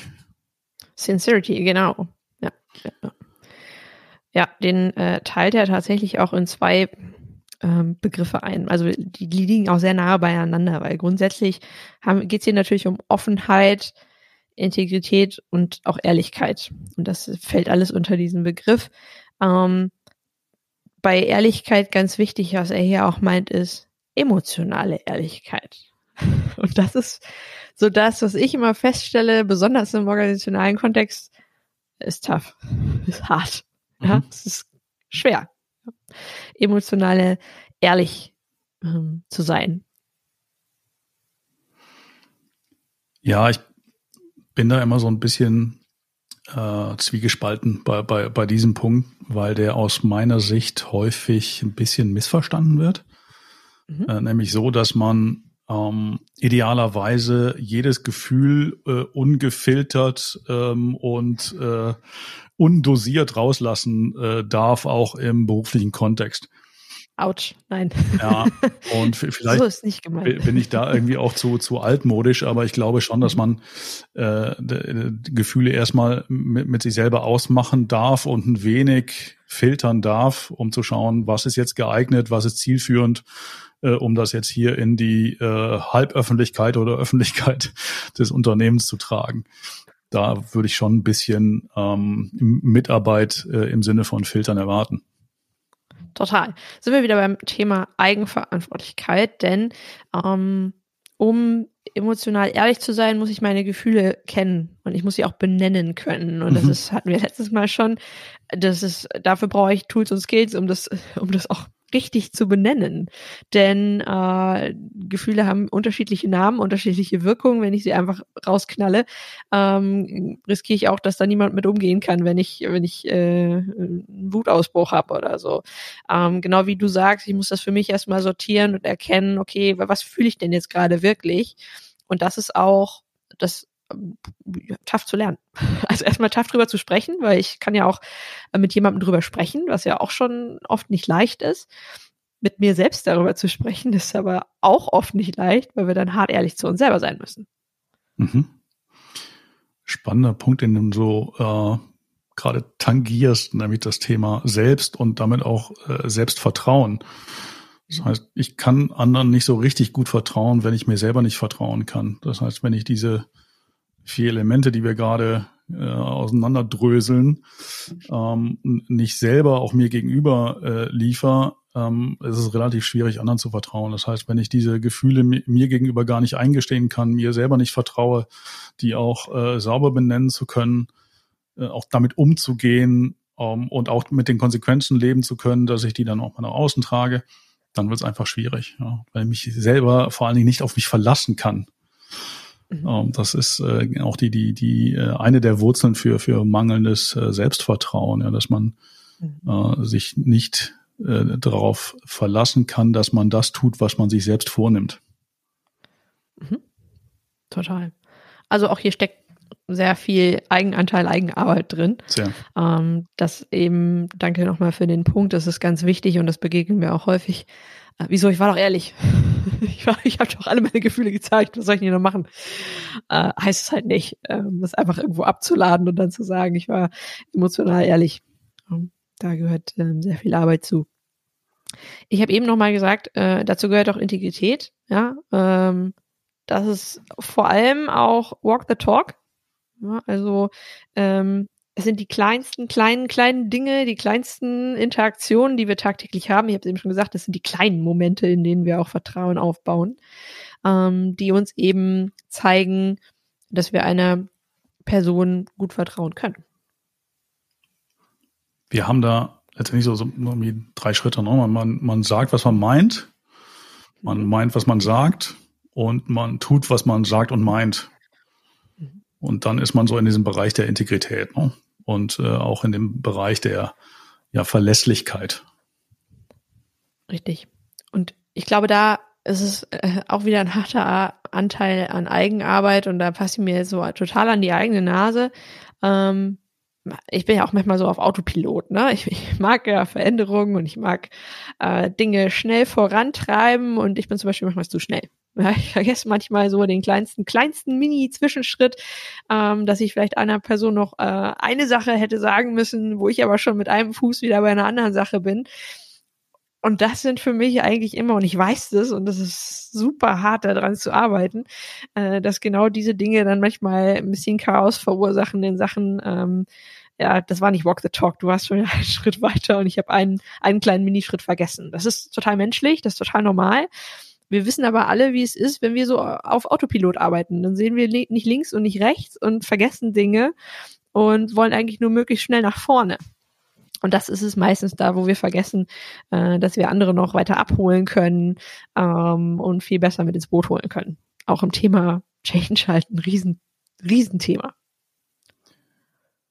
Sincerity, genau. Ja, ja. ja den äh, teilt er tatsächlich auch in zwei ähm, Begriffe ein. Also die, die, liegen auch sehr nahe beieinander, weil grundsätzlich geht es hier natürlich um Offenheit, Integrität und auch Ehrlichkeit. Und das fällt alles unter diesen Begriff. Ähm, bei Ehrlichkeit ganz wichtig, was er hier auch meint, ist emotionale Ehrlichkeit. Und das ist so das, was ich immer feststelle, besonders im organisationalen Kontext, ist tough, ist hart. Ja, mhm. es ist schwer, emotionale, ehrlich ähm, zu sein.
Ja, ich bin da immer so ein bisschen äh, zwiegespalten bei, bei, bei diesem Punkt, weil der aus meiner Sicht häufig ein bisschen missverstanden wird. Mhm. Äh, nämlich so, dass man ähm, idealerweise jedes Gefühl äh, ungefiltert ähm, und äh, undosiert rauslassen äh, darf, auch im beruflichen Kontext.
Autsch, nein.
Ja, und vielleicht so bin ich da irgendwie auch zu, zu altmodisch, aber ich glaube schon, dass man äh, Gefühle erstmal mit, mit sich selber ausmachen darf und ein wenig filtern darf, um zu schauen, was ist jetzt geeignet, was ist zielführend äh, um das jetzt hier in die äh, Halböffentlichkeit oder Öffentlichkeit des Unternehmens zu tragen. Da würde ich schon ein bisschen ähm, Mitarbeit äh, im Sinne von Filtern erwarten.
Total. Sind wir wieder beim Thema Eigenverantwortlichkeit, denn ähm, um emotional ehrlich zu sein, muss ich meine Gefühle kennen und ich muss sie auch benennen können. Und das mhm. ist, hatten wir letztes Mal schon. Das ist, dafür brauche ich Tools und Skills, um das, um das auch richtig zu benennen. Denn äh, Gefühle haben unterschiedliche Namen, unterschiedliche Wirkungen. Wenn ich sie einfach rausknalle, ähm, riskiere ich auch, dass da niemand mit umgehen kann, wenn ich, wenn ich äh, einen Wutausbruch habe oder so. Ähm, genau wie du sagst, ich muss das für mich erstmal sortieren und erkennen, okay, was fühle ich denn jetzt gerade wirklich? Und das ist auch das tough zu lernen. Also erstmal tough drüber zu sprechen, weil ich kann ja auch äh, mit jemandem drüber sprechen, was ja auch schon oft nicht leicht ist. Mit mir selbst darüber zu sprechen, ist aber auch oft nicht leicht, weil wir dann hart ehrlich zu uns selber sein müssen.
Mhm. Spannender Punkt, den du so äh, gerade tangierst, nämlich das Thema Selbst und damit auch äh, Selbstvertrauen. Das heißt, ich kann anderen nicht so richtig gut vertrauen, wenn ich mir selber nicht vertrauen kann. Das heißt, wenn ich diese vier Elemente, die wir gerade äh, auseinanderdröseln, ähm, nicht selber auch mir gegenüber äh, liefer, ähm, ist es relativ schwierig, anderen zu vertrauen. Das heißt, wenn ich diese Gefühle mir gegenüber gar nicht eingestehen kann, mir selber nicht vertraue, die auch äh, sauber benennen zu können, äh, auch damit umzugehen ähm, und auch mit den Konsequenzen leben zu können, dass ich die dann auch mal nach außen trage, dann wird es einfach schwierig, ja, weil ich mich selber vor allen Dingen nicht auf mich verlassen kann. Mhm. Ähm, das ist äh, auch die, die, die äh, eine der Wurzeln für, für mangelndes äh, Selbstvertrauen, ja, dass man mhm. sich nicht darauf verlassen kann, dass man das tut, was man sich selbst vornimmt.
Mhm. Total. Also auch hier steckt sehr viel Eigenanteil, Eigenarbeit drin. Sehr. Ähm, das eben, danke nochmal für den Punkt, das ist ganz wichtig und das begegnen wir auch häufig, wieso? Ich war doch ehrlich. ich ich habe doch alle meine Gefühle gezeigt. Was soll ich denn noch machen? Äh, heißt es halt nicht, ähm, das einfach irgendwo abzuladen und dann zu sagen, ich war emotional ehrlich. Da gehört ähm, sehr viel Arbeit zu. Ich habe eben noch mal gesagt, äh, dazu gehört auch Integrität. Ja, ähm, das ist vor allem auch Walk the Talk. Ja, also ähm, es sind die kleinsten, kleinen, kleinen Dinge, die kleinsten Interaktionen, die wir tagtäglich haben. Ich habe es eben schon gesagt, das sind die kleinen Momente, in denen wir auch Vertrauen aufbauen, ähm, die uns eben zeigen, dass wir einer Person gut vertrauen können.
Wir haben da letztendlich so, so irgendwie drei Schritte. Ne? Man, man, man sagt, was man meint, man meint, was man sagt und man tut, was man sagt und meint. Und dann ist man so in diesem Bereich der Integrität ne? und äh, auch in dem Bereich der ja, Verlässlichkeit.
Richtig. Und ich glaube, da ist es äh, auch wieder ein harter Anteil an Eigenarbeit und da passt mir so total an die eigene Nase. Ähm, ich bin ja auch manchmal so auf Autopilot, ne? Ich, ich mag ja Veränderungen und ich mag äh, Dinge schnell vorantreiben und ich bin zum Beispiel manchmal zu schnell. Ja, ich vergesse manchmal so den kleinsten, kleinsten Mini-Zwischenschritt, ähm, dass ich vielleicht einer Person noch äh, eine Sache hätte sagen müssen, wo ich aber schon mit einem Fuß wieder bei einer anderen Sache bin. Und das sind für mich eigentlich immer, und ich weiß das, und das ist super hart, daran zu arbeiten, äh, dass genau diese Dinge dann manchmal ein bisschen Chaos verursachen in Sachen, ähm, ja, das war nicht Walk the Talk, du warst schon einen Schritt weiter und ich habe einen, einen kleinen Minischritt vergessen. Das ist total menschlich, das ist total normal. Wir wissen aber alle, wie es ist, wenn wir so auf Autopilot arbeiten. Dann sehen wir nicht links und nicht rechts und vergessen Dinge und wollen eigentlich nur möglichst schnell nach vorne. Und das ist es meistens da, wo wir vergessen, äh, dass wir andere noch weiter abholen können ähm, und viel besser mit ins Boot holen können. Auch im Thema Change halt ein riesen, Riesenthema.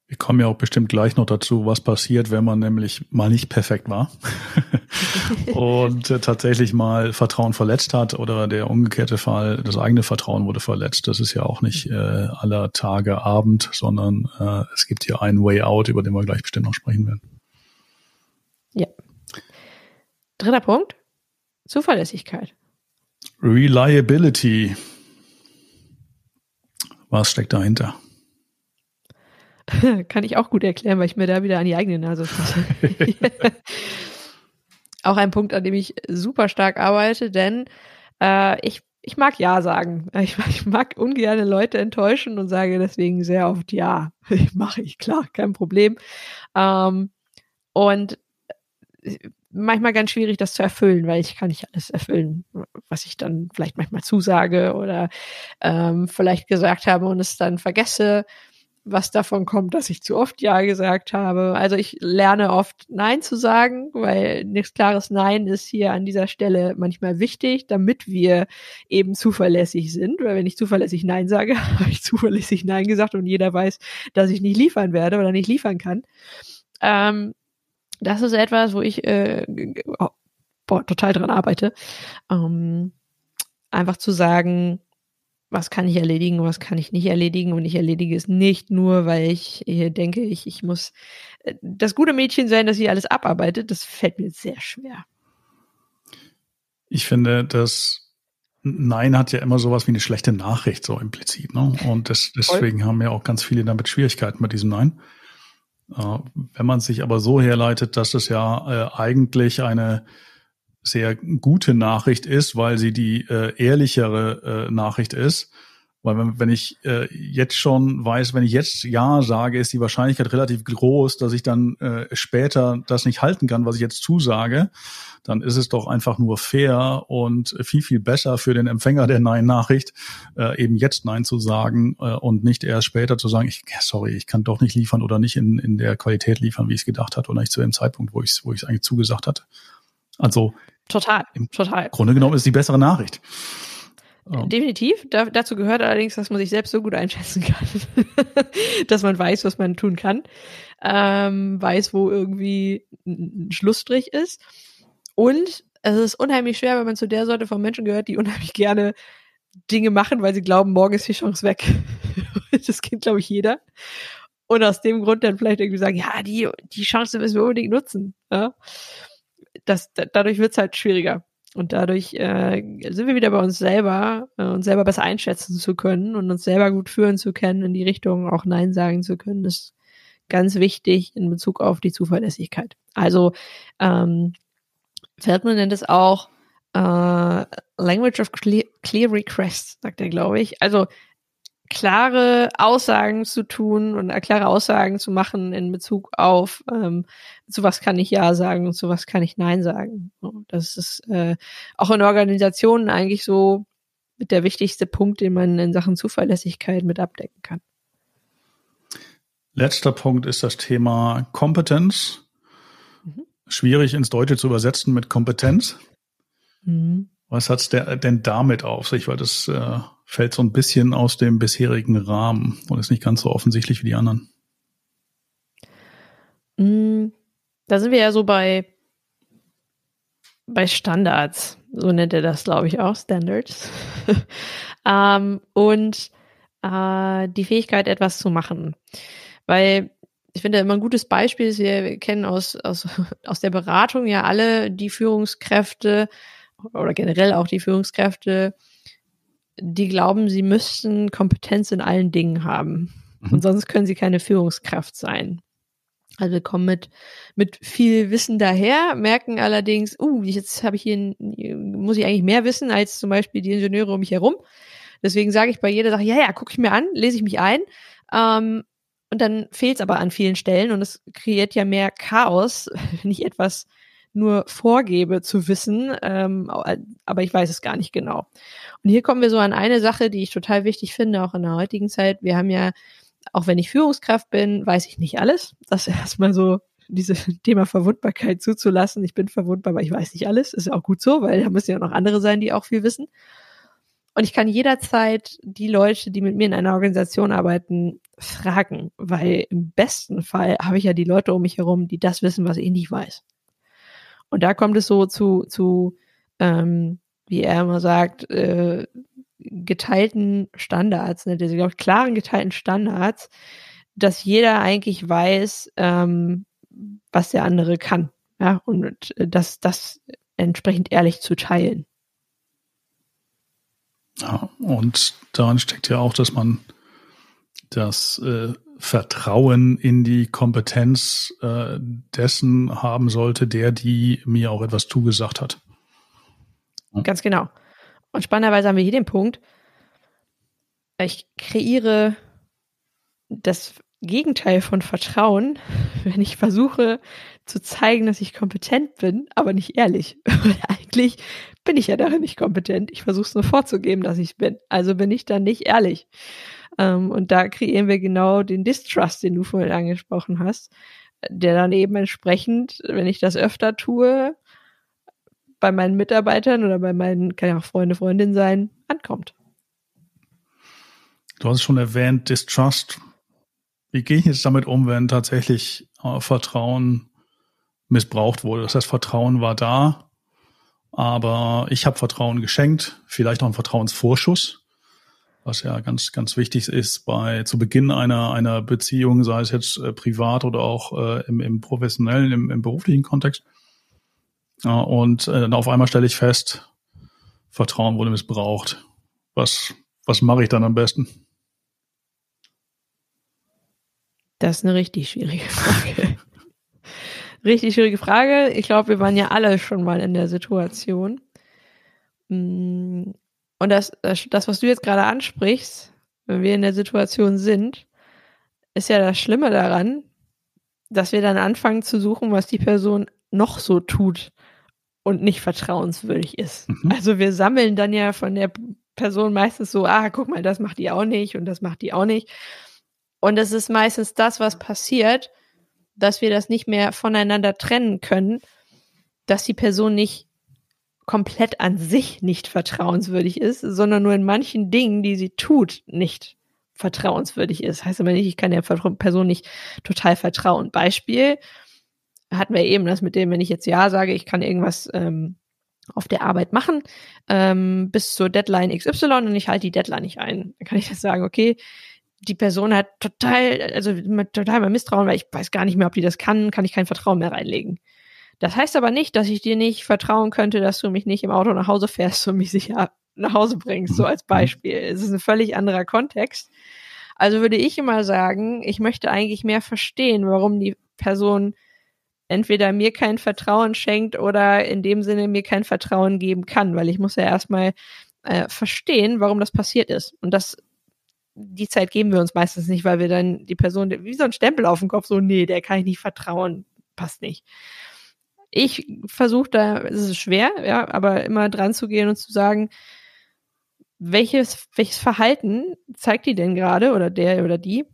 Wir kommen ja auch bestimmt gleich noch dazu, was passiert, wenn man nämlich mal nicht perfekt war und äh, tatsächlich mal Vertrauen verletzt hat oder der umgekehrte Fall, das eigene Vertrauen wurde verletzt. Das ist ja auch nicht äh, aller Tage Abend, sondern äh, es gibt hier einen Way Out, über den wir gleich bestimmt noch sprechen werden.
Ja. Dritter Punkt. Zuverlässigkeit.
Reliability. Was steckt dahinter?
Kann ich auch gut erklären, weil ich mir da wieder an die eigene Nase fasse. Auch ein Punkt, an dem ich super stark arbeite, denn äh, ich, ich mag Ja sagen. Ich, ich mag ungerne Leute enttäuschen und sage deswegen sehr oft Ja. Mache ich, klar, kein Problem. Ähm, und manchmal ganz schwierig, das zu erfüllen, weil ich kann nicht alles erfüllen, was ich dann vielleicht manchmal zusage oder ähm, vielleicht gesagt habe und es dann vergesse, was davon kommt, dass ich zu oft Ja gesagt habe. Also ich lerne oft Nein zu sagen, weil nichts klares Nein ist hier an dieser Stelle manchmal wichtig, damit wir eben zuverlässig sind. Weil wenn ich zuverlässig Nein sage, habe ich zuverlässig Nein gesagt und jeder weiß, dass ich nicht liefern werde oder nicht liefern kann. Ähm, das ist etwas, wo ich äh, boah, total dran arbeite. Ähm, einfach zu sagen, was kann ich erledigen, was kann ich nicht erledigen und ich erledige es nicht nur, weil ich hier denke, ich, ich muss äh, das gute Mädchen sein, das hier alles abarbeitet. Das fällt mir sehr schwer.
Ich finde, dass Nein hat ja immer sowas wie eine schlechte Nachricht, so implizit. Ne? Und das, deswegen haben ja auch ganz viele damit Schwierigkeiten mit diesem Nein. Äh, wenn man sich aber so herleitet, dass es ja äh, eigentlich eine sehr gute Nachricht ist, weil sie die äh, ehrlichere äh, Nachricht ist. Weil wenn, wenn ich äh, jetzt schon weiß, wenn ich jetzt Ja sage, ist die Wahrscheinlichkeit relativ groß, dass ich dann äh, später das nicht halten kann, was ich jetzt zusage. Dann ist es doch einfach nur fair und viel, viel besser für den Empfänger der Nein-Nachricht, äh, eben jetzt Nein zu sagen äh, und nicht erst später zu sagen, ich, sorry, ich kann doch nicht liefern oder nicht in, in der Qualität liefern, wie ich es gedacht hatte oder nicht zu dem Zeitpunkt, wo ich es wo ich eigentlich zugesagt hatte. Also
total, im total.
Grunde genommen ist die bessere Nachricht.
Oh. Definitiv. Da, dazu gehört allerdings, dass man sich selbst so gut einschätzen kann, dass man weiß, was man tun kann, ähm, weiß, wo irgendwie ein Schlussstrich ist. Und es ist unheimlich schwer, wenn man zu der Sorte von Menschen gehört, die unheimlich gerne Dinge machen, weil sie glauben, morgen ist die Chance weg. das kennt, glaube ich, jeder. Und aus dem Grund dann vielleicht irgendwie sagen, ja, die, die Chance müssen wir unbedingt nutzen. Ja? Das, dadurch wird es halt schwieriger. Und dadurch äh, sind wir wieder bei uns selber, äh, uns selber besser einschätzen zu können und uns selber gut führen zu können, in die Richtung auch Nein sagen zu können. Das ist ganz wichtig in Bezug auf die Zuverlässigkeit. Also ähm, Feldman nennt es auch äh, Language of Clear, Clear Requests, sagt er, glaube ich. Also klare Aussagen zu tun und äh, klare Aussagen zu machen in Bezug auf, ähm, zu was kann ich Ja sagen und zu was kann ich Nein sagen. Das ist äh, auch in Organisationen eigentlich so mit der wichtigste Punkt, den man in Sachen Zuverlässigkeit mit abdecken kann.
Letzter Punkt ist das Thema Kompetenz. Mhm. schwierig ins Deutsche zu übersetzen mit Kompetenz. Mhm. Was hat's denn damit auf sich? Weil das äh, fällt so ein bisschen aus dem bisherigen Rahmen und ist nicht ganz so offensichtlich wie die anderen.
Mhm. Da sind wir ja so bei, bei Standards. So nennt er das, glaube ich, auch, Standards. ähm, und äh, die Fähigkeit, etwas zu machen. Weil ich finde immer ein gutes Beispiel ist, wir kennen aus, aus, aus der Beratung ja alle die Führungskräfte oder generell auch die Führungskräfte, die glauben, sie müssten Kompetenz in allen Dingen haben. Mhm. Und sonst können sie keine Führungskraft sein. Also wir kommen mit, mit viel Wissen daher, merken allerdings, uh, jetzt habe ich hier, muss ich eigentlich mehr wissen als zum Beispiel die Ingenieure um mich herum. Deswegen sage ich bei jeder Sache, ja, ja, gucke ich mir an, lese ich mich ein. Ähm, und dann fehlt es aber an vielen Stellen und es kreiert ja mehr Chaos, wenn ich etwas nur vorgebe zu wissen, ähm, aber ich weiß es gar nicht genau. Und hier kommen wir so an eine Sache, die ich total wichtig finde, auch in der heutigen Zeit. Wir haben ja, auch wenn ich Führungskraft bin, weiß ich nicht alles. Das erstmal so dieses Thema Verwundbarkeit zuzulassen. Ich bin verwundbar, aber ich weiß nicht alles. Ist ja auch gut so, weil da müssen ja noch andere sein, die auch viel wissen. Und ich kann jederzeit die Leute, die mit mir in einer Organisation arbeiten, fragen, weil im besten Fall habe ich ja die Leute um mich herum, die das wissen, was ich nicht weiß. Und da kommt es so zu, zu ähm, wie er immer sagt, äh, geteilten Standards, ne, diese glaube ich, klaren geteilten Standards, dass jeder eigentlich weiß, ähm, was der andere kann. Ja, und das, das entsprechend ehrlich zu teilen.
Ja, und daran steckt ja auch, dass man das äh, Vertrauen in die Kompetenz äh, dessen haben sollte, der die mir auch etwas zugesagt hat.
Ganz genau. Und spannenderweise haben wir hier den Punkt, ich kreiere das Gegenteil von Vertrauen, wenn ich versuche zu zeigen, dass ich kompetent bin, aber nicht ehrlich. Eigentlich bin ich ja darin nicht kompetent. Ich versuche es nur vorzugeben, dass ich bin. Also bin ich dann nicht ehrlich. Ähm, und da kreieren wir genau den Distrust, den du vorhin angesprochen hast, der dann eben entsprechend, wenn ich das öfter tue, bei meinen Mitarbeitern oder bei meinen, kann ja auch Freunde, Freundin sein, ankommt.
Du hast schon erwähnt, Distrust. Wie gehe ich jetzt damit um, wenn tatsächlich äh, Vertrauen missbraucht wurde? Das heißt, Vertrauen war da, aber ich habe Vertrauen geschenkt, vielleicht auch einen Vertrauensvorschuss, was ja ganz, ganz wichtig ist bei zu Beginn einer, einer Beziehung, sei es jetzt äh, privat oder auch äh, im, im professionellen, im, im beruflichen Kontext. Ja, und äh, auf einmal stelle ich fest, Vertrauen wurde missbraucht. Was, was mache ich dann am besten?
Das ist eine richtig schwierige Frage. richtig schwierige Frage. Ich glaube, wir waren ja alle schon mal in der Situation. Und das, das, das was du jetzt gerade ansprichst, wenn wir in der Situation sind, ist ja das Schlimme daran, dass wir dann anfangen zu suchen, was die Person noch so tut und nicht vertrauenswürdig ist. Mhm. Also wir sammeln dann ja von der Person meistens so, ah, guck mal, das macht die auch nicht und das macht die auch nicht. Und es ist meistens das, was passiert, dass wir das nicht mehr voneinander trennen können, dass die Person nicht komplett an sich nicht vertrauenswürdig ist, sondern nur in manchen Dingen, die sie tut, nicht vertrauenswürdig ist. Heißt aber nicht, ich kann der Person nicht total vertrauen. Beispiel, hatten wir eben das mit dem, wenn ich jetzt Ja sage, ich kann irgendwas ähm, auf der Arbeit machen ähm, bis zur Deadline XY und ich halte die Deadline nicht ein. Dann kann ich das sagen, okay, die Person hat total, also total mal Misstrauen, weil ich weiß gar nicht mehr, ob die das kann, kann ich kein Vertrauen mehr reinlegen. Das heißt aber nicht, dass ich dir nicht vertrauen könnte, dass du mich nicht im Auto nach Hause fährst und mich sicher nach Hause bringst, so als Beispiel. Es ist ein völlig anderer Kontext. Also würde ich immer sagen, ich möchte eigentlich mehr verstehen, warum die Person entweder mir kein Vertrauen schenkt oder in dem Sinne mir kein Vertrauen geben kann, weil ich muss ja erstmal äh, verstehen, warum das passiert ist. Und das, die Zeit geben wir uns meistens nicht, weil wir dann die Person, wie so ein Stempel auf dem Kopf, so, nee, der kann ich nicht vertrauen, passt nicht. Ich versuche da, es ist schwer, ja, aber immer dran zu gehen und zu sagen, welches, welches Verhalten zeigt die denn gerade oder der oder die,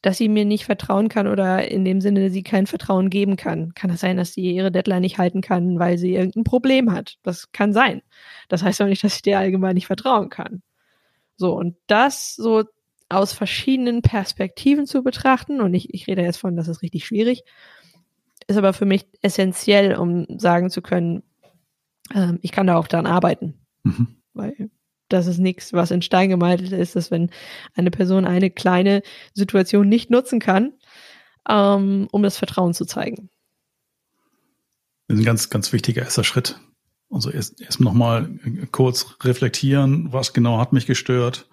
dass sie mir nicht vertrauen kann oder in dem Sinne, sie kein Vertrauen geben kann. Kann das sein, dass sie ihre Deadline nicht halten kann, weil sie irgendein Problem hat? Das kann sein. Das heißt auch nicht, dass ich dir allgemein nicht vertrauen kann. So, und das so aus verschiedenen Perspektiven zu betrachten, und ich, ich rede jetzt von, das ist richtig schwierig, ist aber für mich essentiell, um sagen zu können, ähm, ich kann da auch dran arbeiten. Mhm. Weil das ist nichts, was in Stein gemeißelt ist, dass wenn eine Person eine kleine Situation nicht nutzen kann, ähm, um das Vertrauen zu zeigen.
Das ist ein ganz, ganz wichtiger erster Schritt. Also erst, erst nochmal kurz reflektieren, was genau hat mich gestört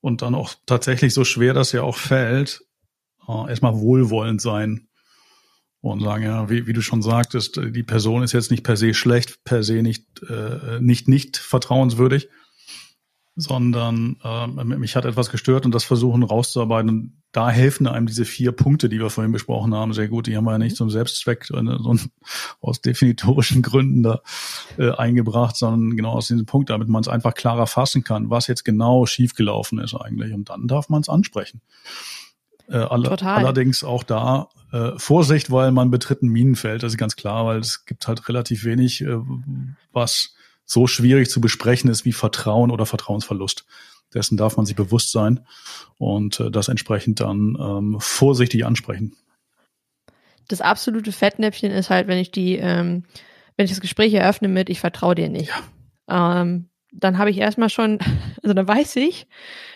und dann auch tatsächlich so schwer das ja auch fällt, äh, erstmal wohlwollend sein und sagen, ja, wie, wie du schon sagtest, die Person ist jetzt nicht per se schlecht, per se nicht, äh, nicht, nicht vertrauenswürdig, sondern äh, mich hat etwas gestört und das versuchen rauszuarbeiten. Und da helfen einem diese vier Punkte, die wir vorhin besprochen haben, sehr gut. Die haben wir ja nicht zum Selbstzweck, sondern aus definitorischen Gründen da äh, eingebracht, sondern genau aus diesem Punkt, damit man es einfach klarer fassen kann, was jetzt genau schiefgelaufen ist eigentlich. Und dann darf man es ansprechen. Äh, all Total. Allerdings auch da äh, Vorsicht, weil man betritt ein Minenfeld, das ist ganz klar, weil es gibt halt relativ wenig, äh, was so schwierig zu besprechen ist wie Vertrauen oder Vertrauensverlust. Dessen darf man sich bewusst sein und äh, das entsprechend dann ähm, vorsichtig ansprechen.
Das absolute Fettnäpfchen ist halt, wenn ich die, ähm, wenn ich das Gespräch eröffne mit, ich vertraue dir nicht. Ja. Ähm, dann habe ich erstmal schon, also dann weiß ich,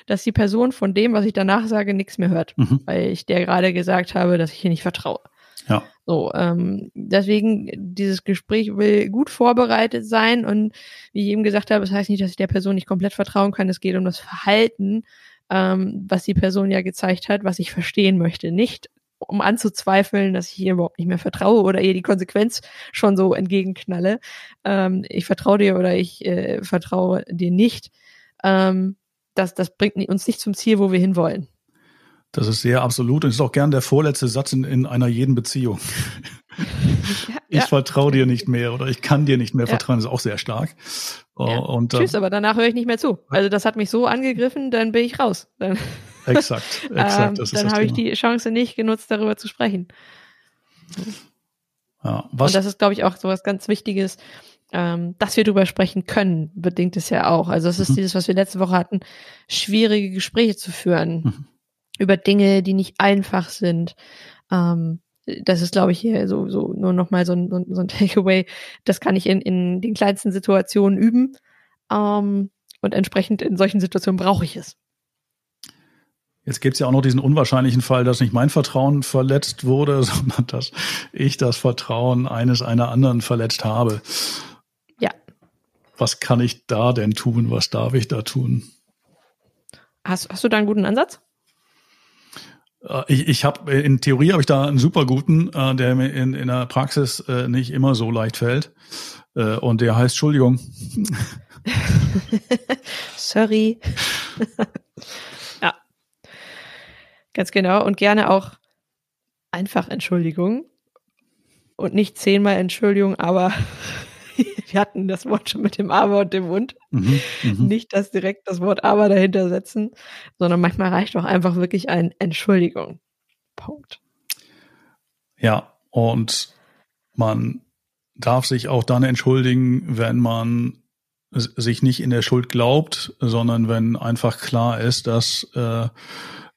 dass die Person von dem, was ich danach sage, nichts mehr hört, mhm. weil ich der gerade gesagt habe, dass ich ihr nicht vertraue. Ja. So, ähm, deswegen, dieses Gespräch will gut vorbereitet sein und wie ich eben gesagt habe, das heißt nicht, dass ich der Person nicht komplett vertrauen kann. Es geht um das Verhalten, ähm, was die Person ja gezeigt hat, was ich verstehen möchte. Nicht um anzuzweifeln, dass ich ihr überhaupt nicht mehr vertraue oder ihr die Konsequenz schon so entgegenknalle. Ähm, ich vertraue dir oder ich äh, vertraue dir nicht. Ähm, das, das bringt uns nicht zum Ziel, wo wir hinwollen.
Das ist sehr absolut und ist auch gern der vorletzte Satz in, in einer jeden Beziehung. Ja, ich ja. vertraue dir nicht mehr oder ich kann dir nicht mehr ja. vertrauen, das ist auch sehr stark.
Ja. Und, Tschüss, aber danach höre ich nicht mehr zu. Also das hat mich so angegriffen, dann bin ich raus. Dann,
exakt, exakt.
ähm, dann habe ich die Chance nicht genutzt, darüber zu sprechen. Ja, was? Und das ist, glaube ich, auch so was ganz Wichtiges, ähm, dass wir darüber sprechen können, bedingt es ja auch. Also es ist mhm. dieses, was wir letzte Woche hatten, schwierige Gespräche zu führen. Mhm über Dinge, die nicht einfach sind. Ähm, das ist, glaube ich, hier so, so nur nochmal so ein, so ein Takeaway. Das kann ich in, in den kleinsten Situationen üben. Ähm, und entsprechend in solchen Situationen brauche ich es.
Jetzt gibt es ja auch noch diesen unwahrscheinlichen Fall, dass nicht mein Vertrauen verletzt wurde, sondern dass ich das Vertrauen eines einer anderen verletzt habe.
Ja.
Was kann ich da denn tun? Was darf ich da tun?
Hast, hast du da einen guten Ansatz?
Äh, ich, ich habe in Theorie habe ich da einen super guten, äh, der mir in, in der Praxis äh, nicht immer so leicht fällt. Äh, und der heißt Entschuldigung.
Sorry. Ganz genau. Und gerne auch einfach Entschuldigung. Und nicht zehnmal Entschuldigung, aber wir hatten das Wort schon mit dem Aber und dem Und. Mhm, mhm, Nicht das direkt das Wort Aber dahinter setzen, sondern manchmal reicht auch einfach wirklich ein Entschuldigung. Punkt.
Ja, und man darf sich auch dann entschuldigen, wenn man sich nicht in der Schuld glaubt, sondern wenn einfach klar ist, dass äh,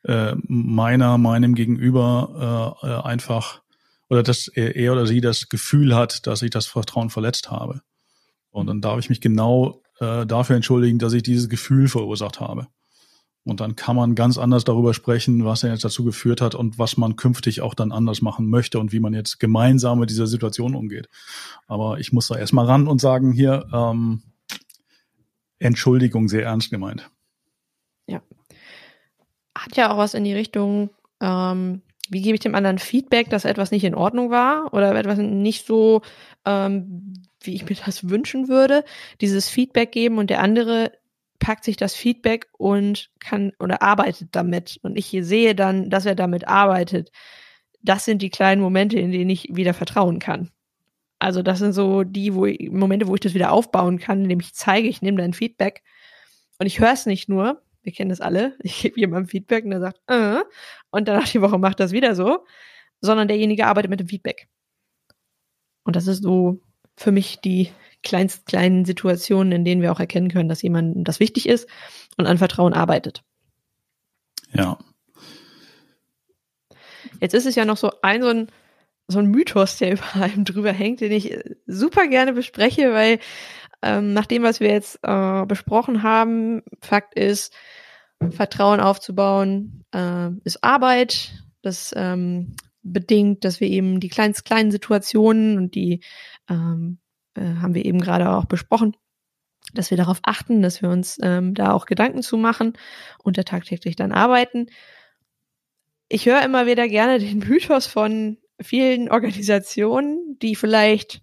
äh, meiner meinem Gegenüber äh, äh einfach oder dass er oder sie das Gefühl hat, dass ich das Vertrauen verletzt habe. Und dann darf ich mich genau äh, dafür entschuldigen, dass ich dieses Gefühl verursacht habe. Und dann kann man ganz anders darüber sprechen, was er jetzt dazu geführt hat und was man künftig auch dann anders machen möchte und wie man jetzt gemeinsam mit dieser Situation umgeht. Aber ich muss da erstmal ran und sagen hier, ähm, Entschuldigung sehr ernst gemeint.
Ja. Hat ja auch was in die Richtung, ähm, wie gebe ich dem anderen Feedback, dass etwas nicht in Ordnung war oder etwas nicht so, ähm, wie ich mir das wünschen würde, dieses Feedback geben und der andere packt sich das Feedback und kann oder arbeitet damit und ich sehe dann, dass er damit arbeitet. Das sind die kleinen Momente, in denen ich wieder vertrauen kann. Also das sind so die wo ich, Momente, wo ich das wieder aufbauen kann, indem ich zeige, ich nehme dein Feedback und ich höre es nicht nur, Wir kennen das alle. Ich gebe jemandem Feedback und der sagt, äh, und danach die Woche macht das wieder so, sondern derjenige arbeitet mit dem Feedback. Und das ist so für mich die kleinst kleinen Situationen, in denen wir auch erkennen können, dass jemandem das wichtig ist und an Vertrauen arbeitet.
Ja.
Jetzt ist es ja noch so ein so ein so ein Mythos, der über allem drüber hängt, den ich super gerne bespreche, weil ähm, nach dem, was wir jetzt äh, besprochen haben, Fakt ist, Vertrauen aufzubauen äh, ist Arbeit. Das ähm, bedingt, dass wir eben die kleinst kleinen Situationen und die ähm, äh, haben wir eben gerade auch besprochen, dass wir darauf achten, dass wir uns ähm, da auch Gedanken zu machen und da tagtäglich dann arbeiten. Ich höre immer wieder gerne den Mythos von vielen Organisationen, die vielleicht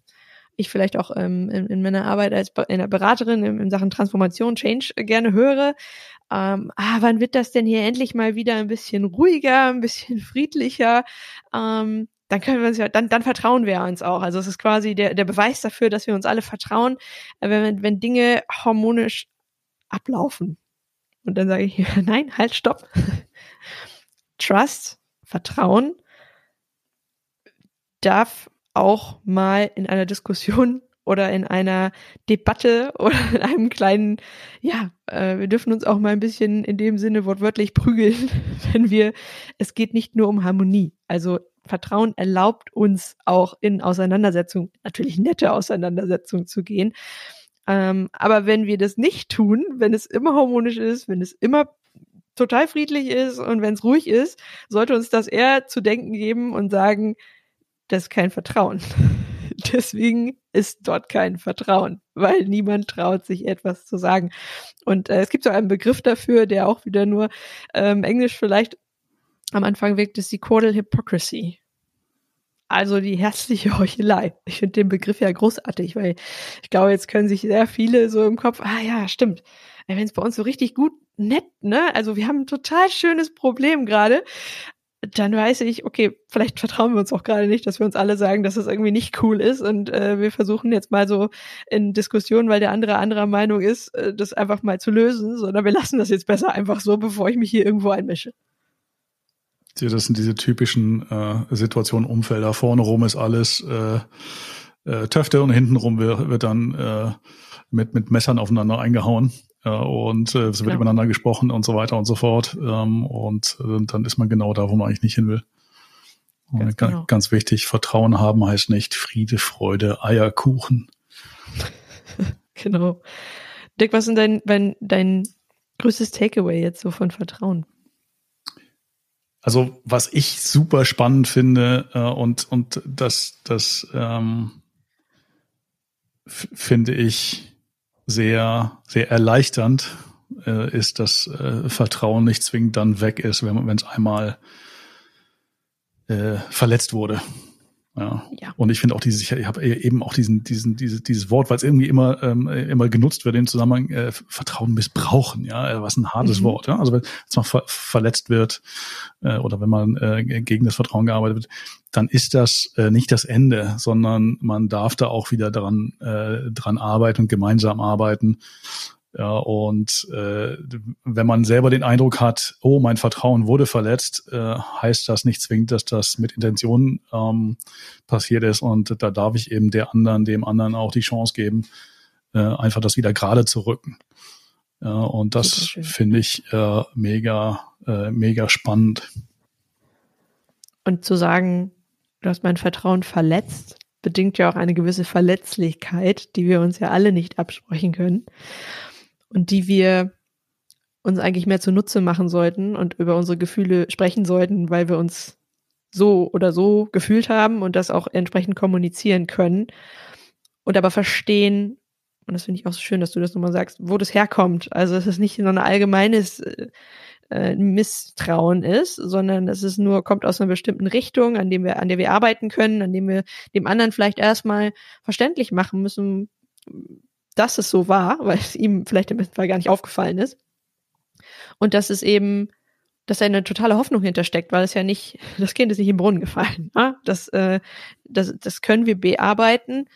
ich vielleicht auch ähm, in, in meiner Arbeit als in der Beraterin in, in Sachen Transformation, Change äh, gerne höre. Ähm, ah, wann wird das denn hier endlich mal wieder ein bisschen ruhiger, ein bisschen friedlicher? Ähm, dann können wir uns ja, dann, dann vertrauen wir uns auch. Also es ist quasi der, der Beweis dafür, dass wir uns alle vertrauen, äh, wenn, wenn Dinge harmonisch ablaufen. Und dann sage ich, nein, halt, stopp. Trust, Vertrauen darf auch mal in einer Diskussion oder in einer Debatte oder in einem kleinen, ja, äh, wir dürfen uns auch mal ein bisschen in dem Sinne wortwörtlich prügeln, wenn wir, es geht nicht nur um Harmonie. Also Vertrauen erlaubt uns auch in Auseinandersetzung, natürlich nette Auseinandersetzung zu gehen. Ähm, aber wenn wir das nicht tun, wenn es immer harmonisch ist, wenn es immer total friedlich ist und wenn es ruhig ist, sollte uns das eher zu denken geben und sagen, das ist kein Vertrauen. Deswegen ist dort kein Vertrauen, weil niemand traut sich etwas zu sagen. Und äh, es gibt so einen Begriff dafür, der auch wieder nur ähm, Englisch vielleicht am Anfang wirkt, ist die Caudal Hypocrisy. Also die herzliche Heuchelei. Ich finde den Begriff ja großartig, weil ich glaube, jetzt können sich sehr viele so im Kopf, ah ja, stimmt. Wenn es bei uns so richtig gut nett, ne? Also wir haben ein total schönes Problem gerade, dann weiß ich, okay, vielleicht vertrauen wir uns auch gerade nicht, dass wir uns alle sagen, dass es irgendwie nicht cool ist und äh, wir versuchen jetzt mal so in Diskussionen, weil der andere anderer Meinung ist, äh, das einfach mal zu lösen, sondern wir lassen das jetzt besser einfach so, bevor ich mich hier irgendwo einmische.
Das sind diese typischen äh, Situationen, Umfelder. Vorne rum ist alles äh, äh, Töfte und hinten rum wird, wird dann äh, mit, mit Messern aufeinander eingehauen und äh, es wird übereinander gesprochen und so weiter und so fort. Ähm, und äh, dann ist man genau da, wo man eigentlich nicht hin will. Ganz, genau. ganz wichtig, Vertrauen haben heißt nicht Friede, Freude, Eierkuchen.
genau. Dick, was ist dein, dein, dein größtes Takeaway jetzt so von Vertrauen?
Also, was ich super spannend finde, äh, und, und das, das ähm, finde ich sehr, sehr erleichternd äh, ist, dass äh, Vertrauen nicht zwingend dann weg ist, wenn es einmal äh, verletzt wurde. Ja. ja. Und ich finde auch dieses, ich habe eben auch diesen, diesen, dieses, dieses Wort, weil es irgendwie immer, ähm, immer genutzt wird im Zusammenhang äh, Vertrauen missbrauchen, ja, äh, was ein hartes mhm. Wort, ja. Also wenn es mal ver verletzt wird äh, oder wenn man äh, gegen das Vertrauen gearbeitet wird, dann ist das äh, nicht das Ende, sondern man darf da auch wieder dran, äh, dran arbeiten und gemeinsam arbeiten. Ja, und äh, wenn man selber den Eindruck hat, oh, mein Vertrauen wurde verletzt, äh, heißt das nicht zwingend, dass das mit Intention ähm, passiert ist. Und da darf ich eben der anderen, dem anderen auch die Chance geben, äh, einfach das wieder gerade zu rücken. Ja, und das finde ich äh, mega, äh, mega spannend.
Und zu sagen, du hast mein Vertrauen verletzt, bedingt ja auch eine gewisse Verletzlichkeit, die wir uns ja alle nicht absprechen können und die wir uns eigentlich mehr zunutze machen sollten und über unsere Gefühle sprechen sollten, weil wir uns so oder so gefühlt haben und das auch entsprechend kommunizieren können und aber verstehen, und das finde ich auch so schön, dass du das nochmal sagst, wo das herkommt. Also dass es nicht so ein allgemeines äh, äh, Misstrauen ist, sondern dass es nur kommt aus einer bestimmten Richtung, an dem wir, an der wir arbeiten können, an dem wir dem anderen vielleicht erstmal verständlich machen müssen, dass es so war, weil es ihm vielleicht im besten Fall gar nicht aufgefallen ist. Und dass es eben, dass da eine totale Hoffnung hintersteckt, weil es ja nicht, das Kind ist nicht im Brunnen gefallen. Ja? Das, äh, das, das können wir bearbeiten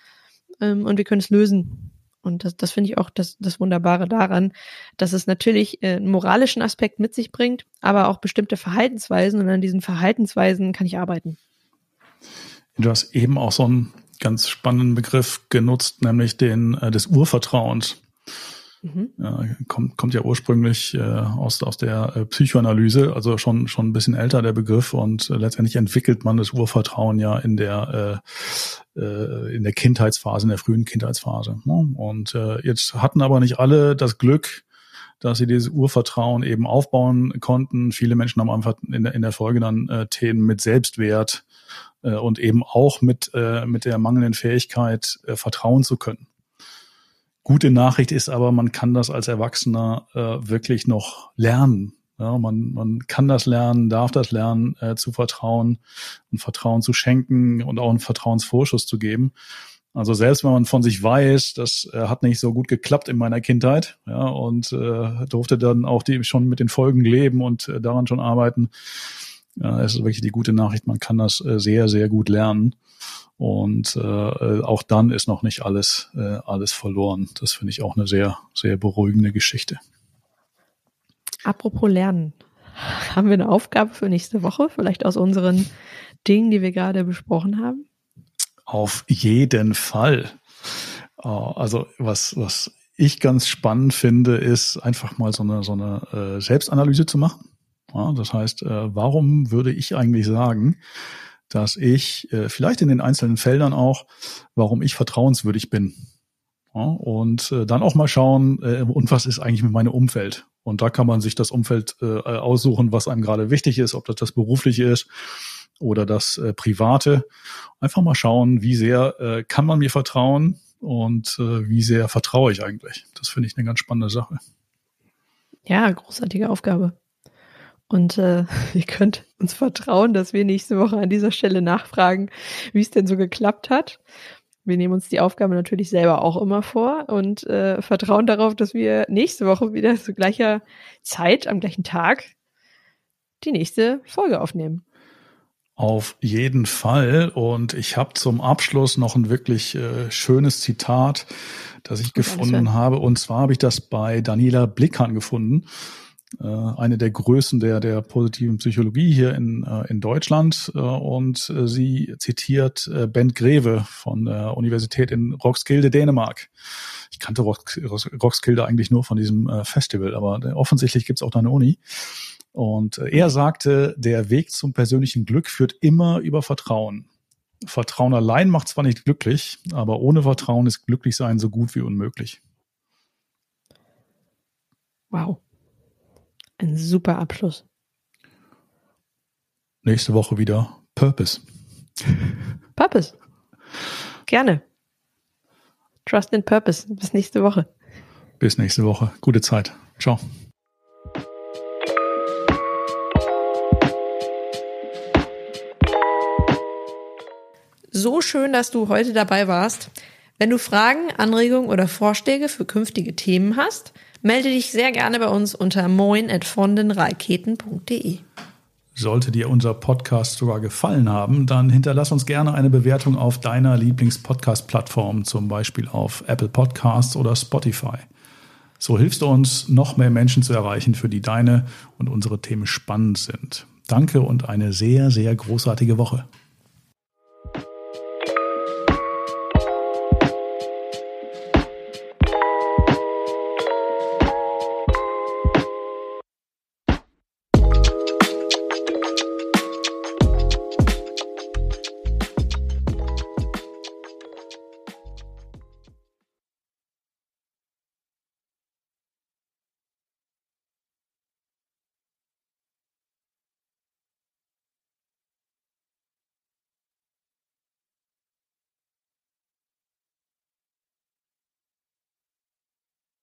ähm, und wir können es lösen. Und das, das finde ich auch das, das Wunderbare daran, dass es natürlich äh, einen moralischen Aspekt mit sich bringt, aber auch bestimmte Verhaltensweisen und an diesen Verhaltensweisen kann ich arbeiten.
Du hast eben auch so einen ganz spannenden Begriff genutzt, nämlich den äh, des Urvertrauens. Mhm. Ja, kommt, kommt ja ursprünglich äh, aus, aus der äh, Psychoanalyse, also schon, schon ein bisschen älter der Begriff und äh, letztendlich entwickelt man das Urvertrauen ja in der, äh, äh, in der Kindheitsphase, in der frühen Kindheitsphase. Ne? Und äh, jetzt hatten aber nicht alle das Glück, dass sie dieses Urvertrauen eben aufbauen konnten. Viele Menschen haben einfach in der, in der Folge dann äh, Themen mit Selbstwert äh, und eben auch mit, äh, mit der mangelnden Fähigkeit, äh, vertrauen zu können. Gute Nachricht ist aber, man kann das als Erwachsener äh, wirklich noch lernen. Ja, man, man kann das lernen, darf das lernen, äh, zu vertrauen und Vertrauen zu schenken und auch einen Vertrauensvorschuss zu geben. Also selbst wenn man von sich weiß, das äh, hat nicht so gut geklappt in meiner Kindheit, ja, und äh, durfte dann auch die schon mit den Folgen leben und äh, daran schon arbeiten. Ja, es ist wirklich die gute Nachricht, man kann das äh, sehr, sehr gut lernen. Und äh, auch dann ist noch nicht alles, äh, alles verloren. Das finde ich auch eine sehr, sehr beruhigende Geschichte.
Apropos Lernen. Haben wir eine Aufgabe für nächste Woche? Vielleicht aus unseren Dingen, die wir gerade besprochen haben?
Auf jeden Fall. Äh, also was, was ich ganz spannend finde, ist einfach mal so eine, so eine äh, Selbstanalyse zu machen. Ja, das heißt, äh, warum würde ich eigentlich sagen, dass ich äh, vielleicht in den einzelnen Feldern auch, warum ich vertrauenswürdig bin. Ja, und äh, dann auch mal schauen, äh, und was ist eigentlich mit meinem Umfeld? Und da kann man sich das Umfeld äh, aussuchen, was einem gerade wichtig ist, ob das das berufliche ist oder das äh, private. Einfach mal schauen, wie sehr äh, kann man mir vertrauen und äh, wie sehr vertraue ich eigentlich. Das finde ich eine ganz spannende Sache.
Ja, großartige Aufgabe. Und äh, ihr könnt uns vertrauen, dass wir nächste Woche an dieser Stelle nachfragen, wie es denn so geklappt hat. Wir nehmen uns die Aufgabe natürlich selber auch immer vor und äh, vertrauen darauf, dass wir nächste Woche wieder zu gleicher Zeit, am gleichen Tag, die nächste Folge aufnehmen.
Auf jeden Fall. Und ich habe zum Abschluss noch ein wirklich äh, schönes Zitat, das ich gefunden habe. Und zwar habe ich das bei Daniela Blickern gefunden eine der Größen der, der positiven Psychologie hier in, äh, in Deutschland. Äh, und äh, sie zitiert äh, Bent Greve von der Universität in Roskilde, Dänemark. Ich kannte Roskilde eigentlich nur von diesem äh, Festival, aber offensichtlich gibt's auch da eine Uni. Und er sagte, der Weg zum persönlichen Glück führt immer über Vertrauen. Vertrauen allein macht zwar nicht glücklich, aber ohne Vertrauen ist Glücklichsein so gut wie unmöglich.
Wow. Ein super Abschluss.
Nächste Woche wieder Purpose.
Purpose. Gerne. Trust in Purpose. Bis nächste Woche.
Bis nächste Woche. Gute Zeit. Ciao.
So schön, dass du heute dabei warst. Wenn du Fragen, Anregungen oder Vorschläge für künftige Themen hast, Melde dich sehr gerne bei uns unter moin.vondenraketen.de.
Sollte dir unser Podcast sogar gefallen haben, dann hinterlass uns gerne eine Bewertung auf deiner Lieblings-Podcast-Plattform, zum Beispiel auf Apple Podcasts oder Spotify. So hilfst du uns, noch mehr Menschen zu erreichen, für die deine und unsere Themen spannend sind. Danke und eine sehr, sehr großartige Woche.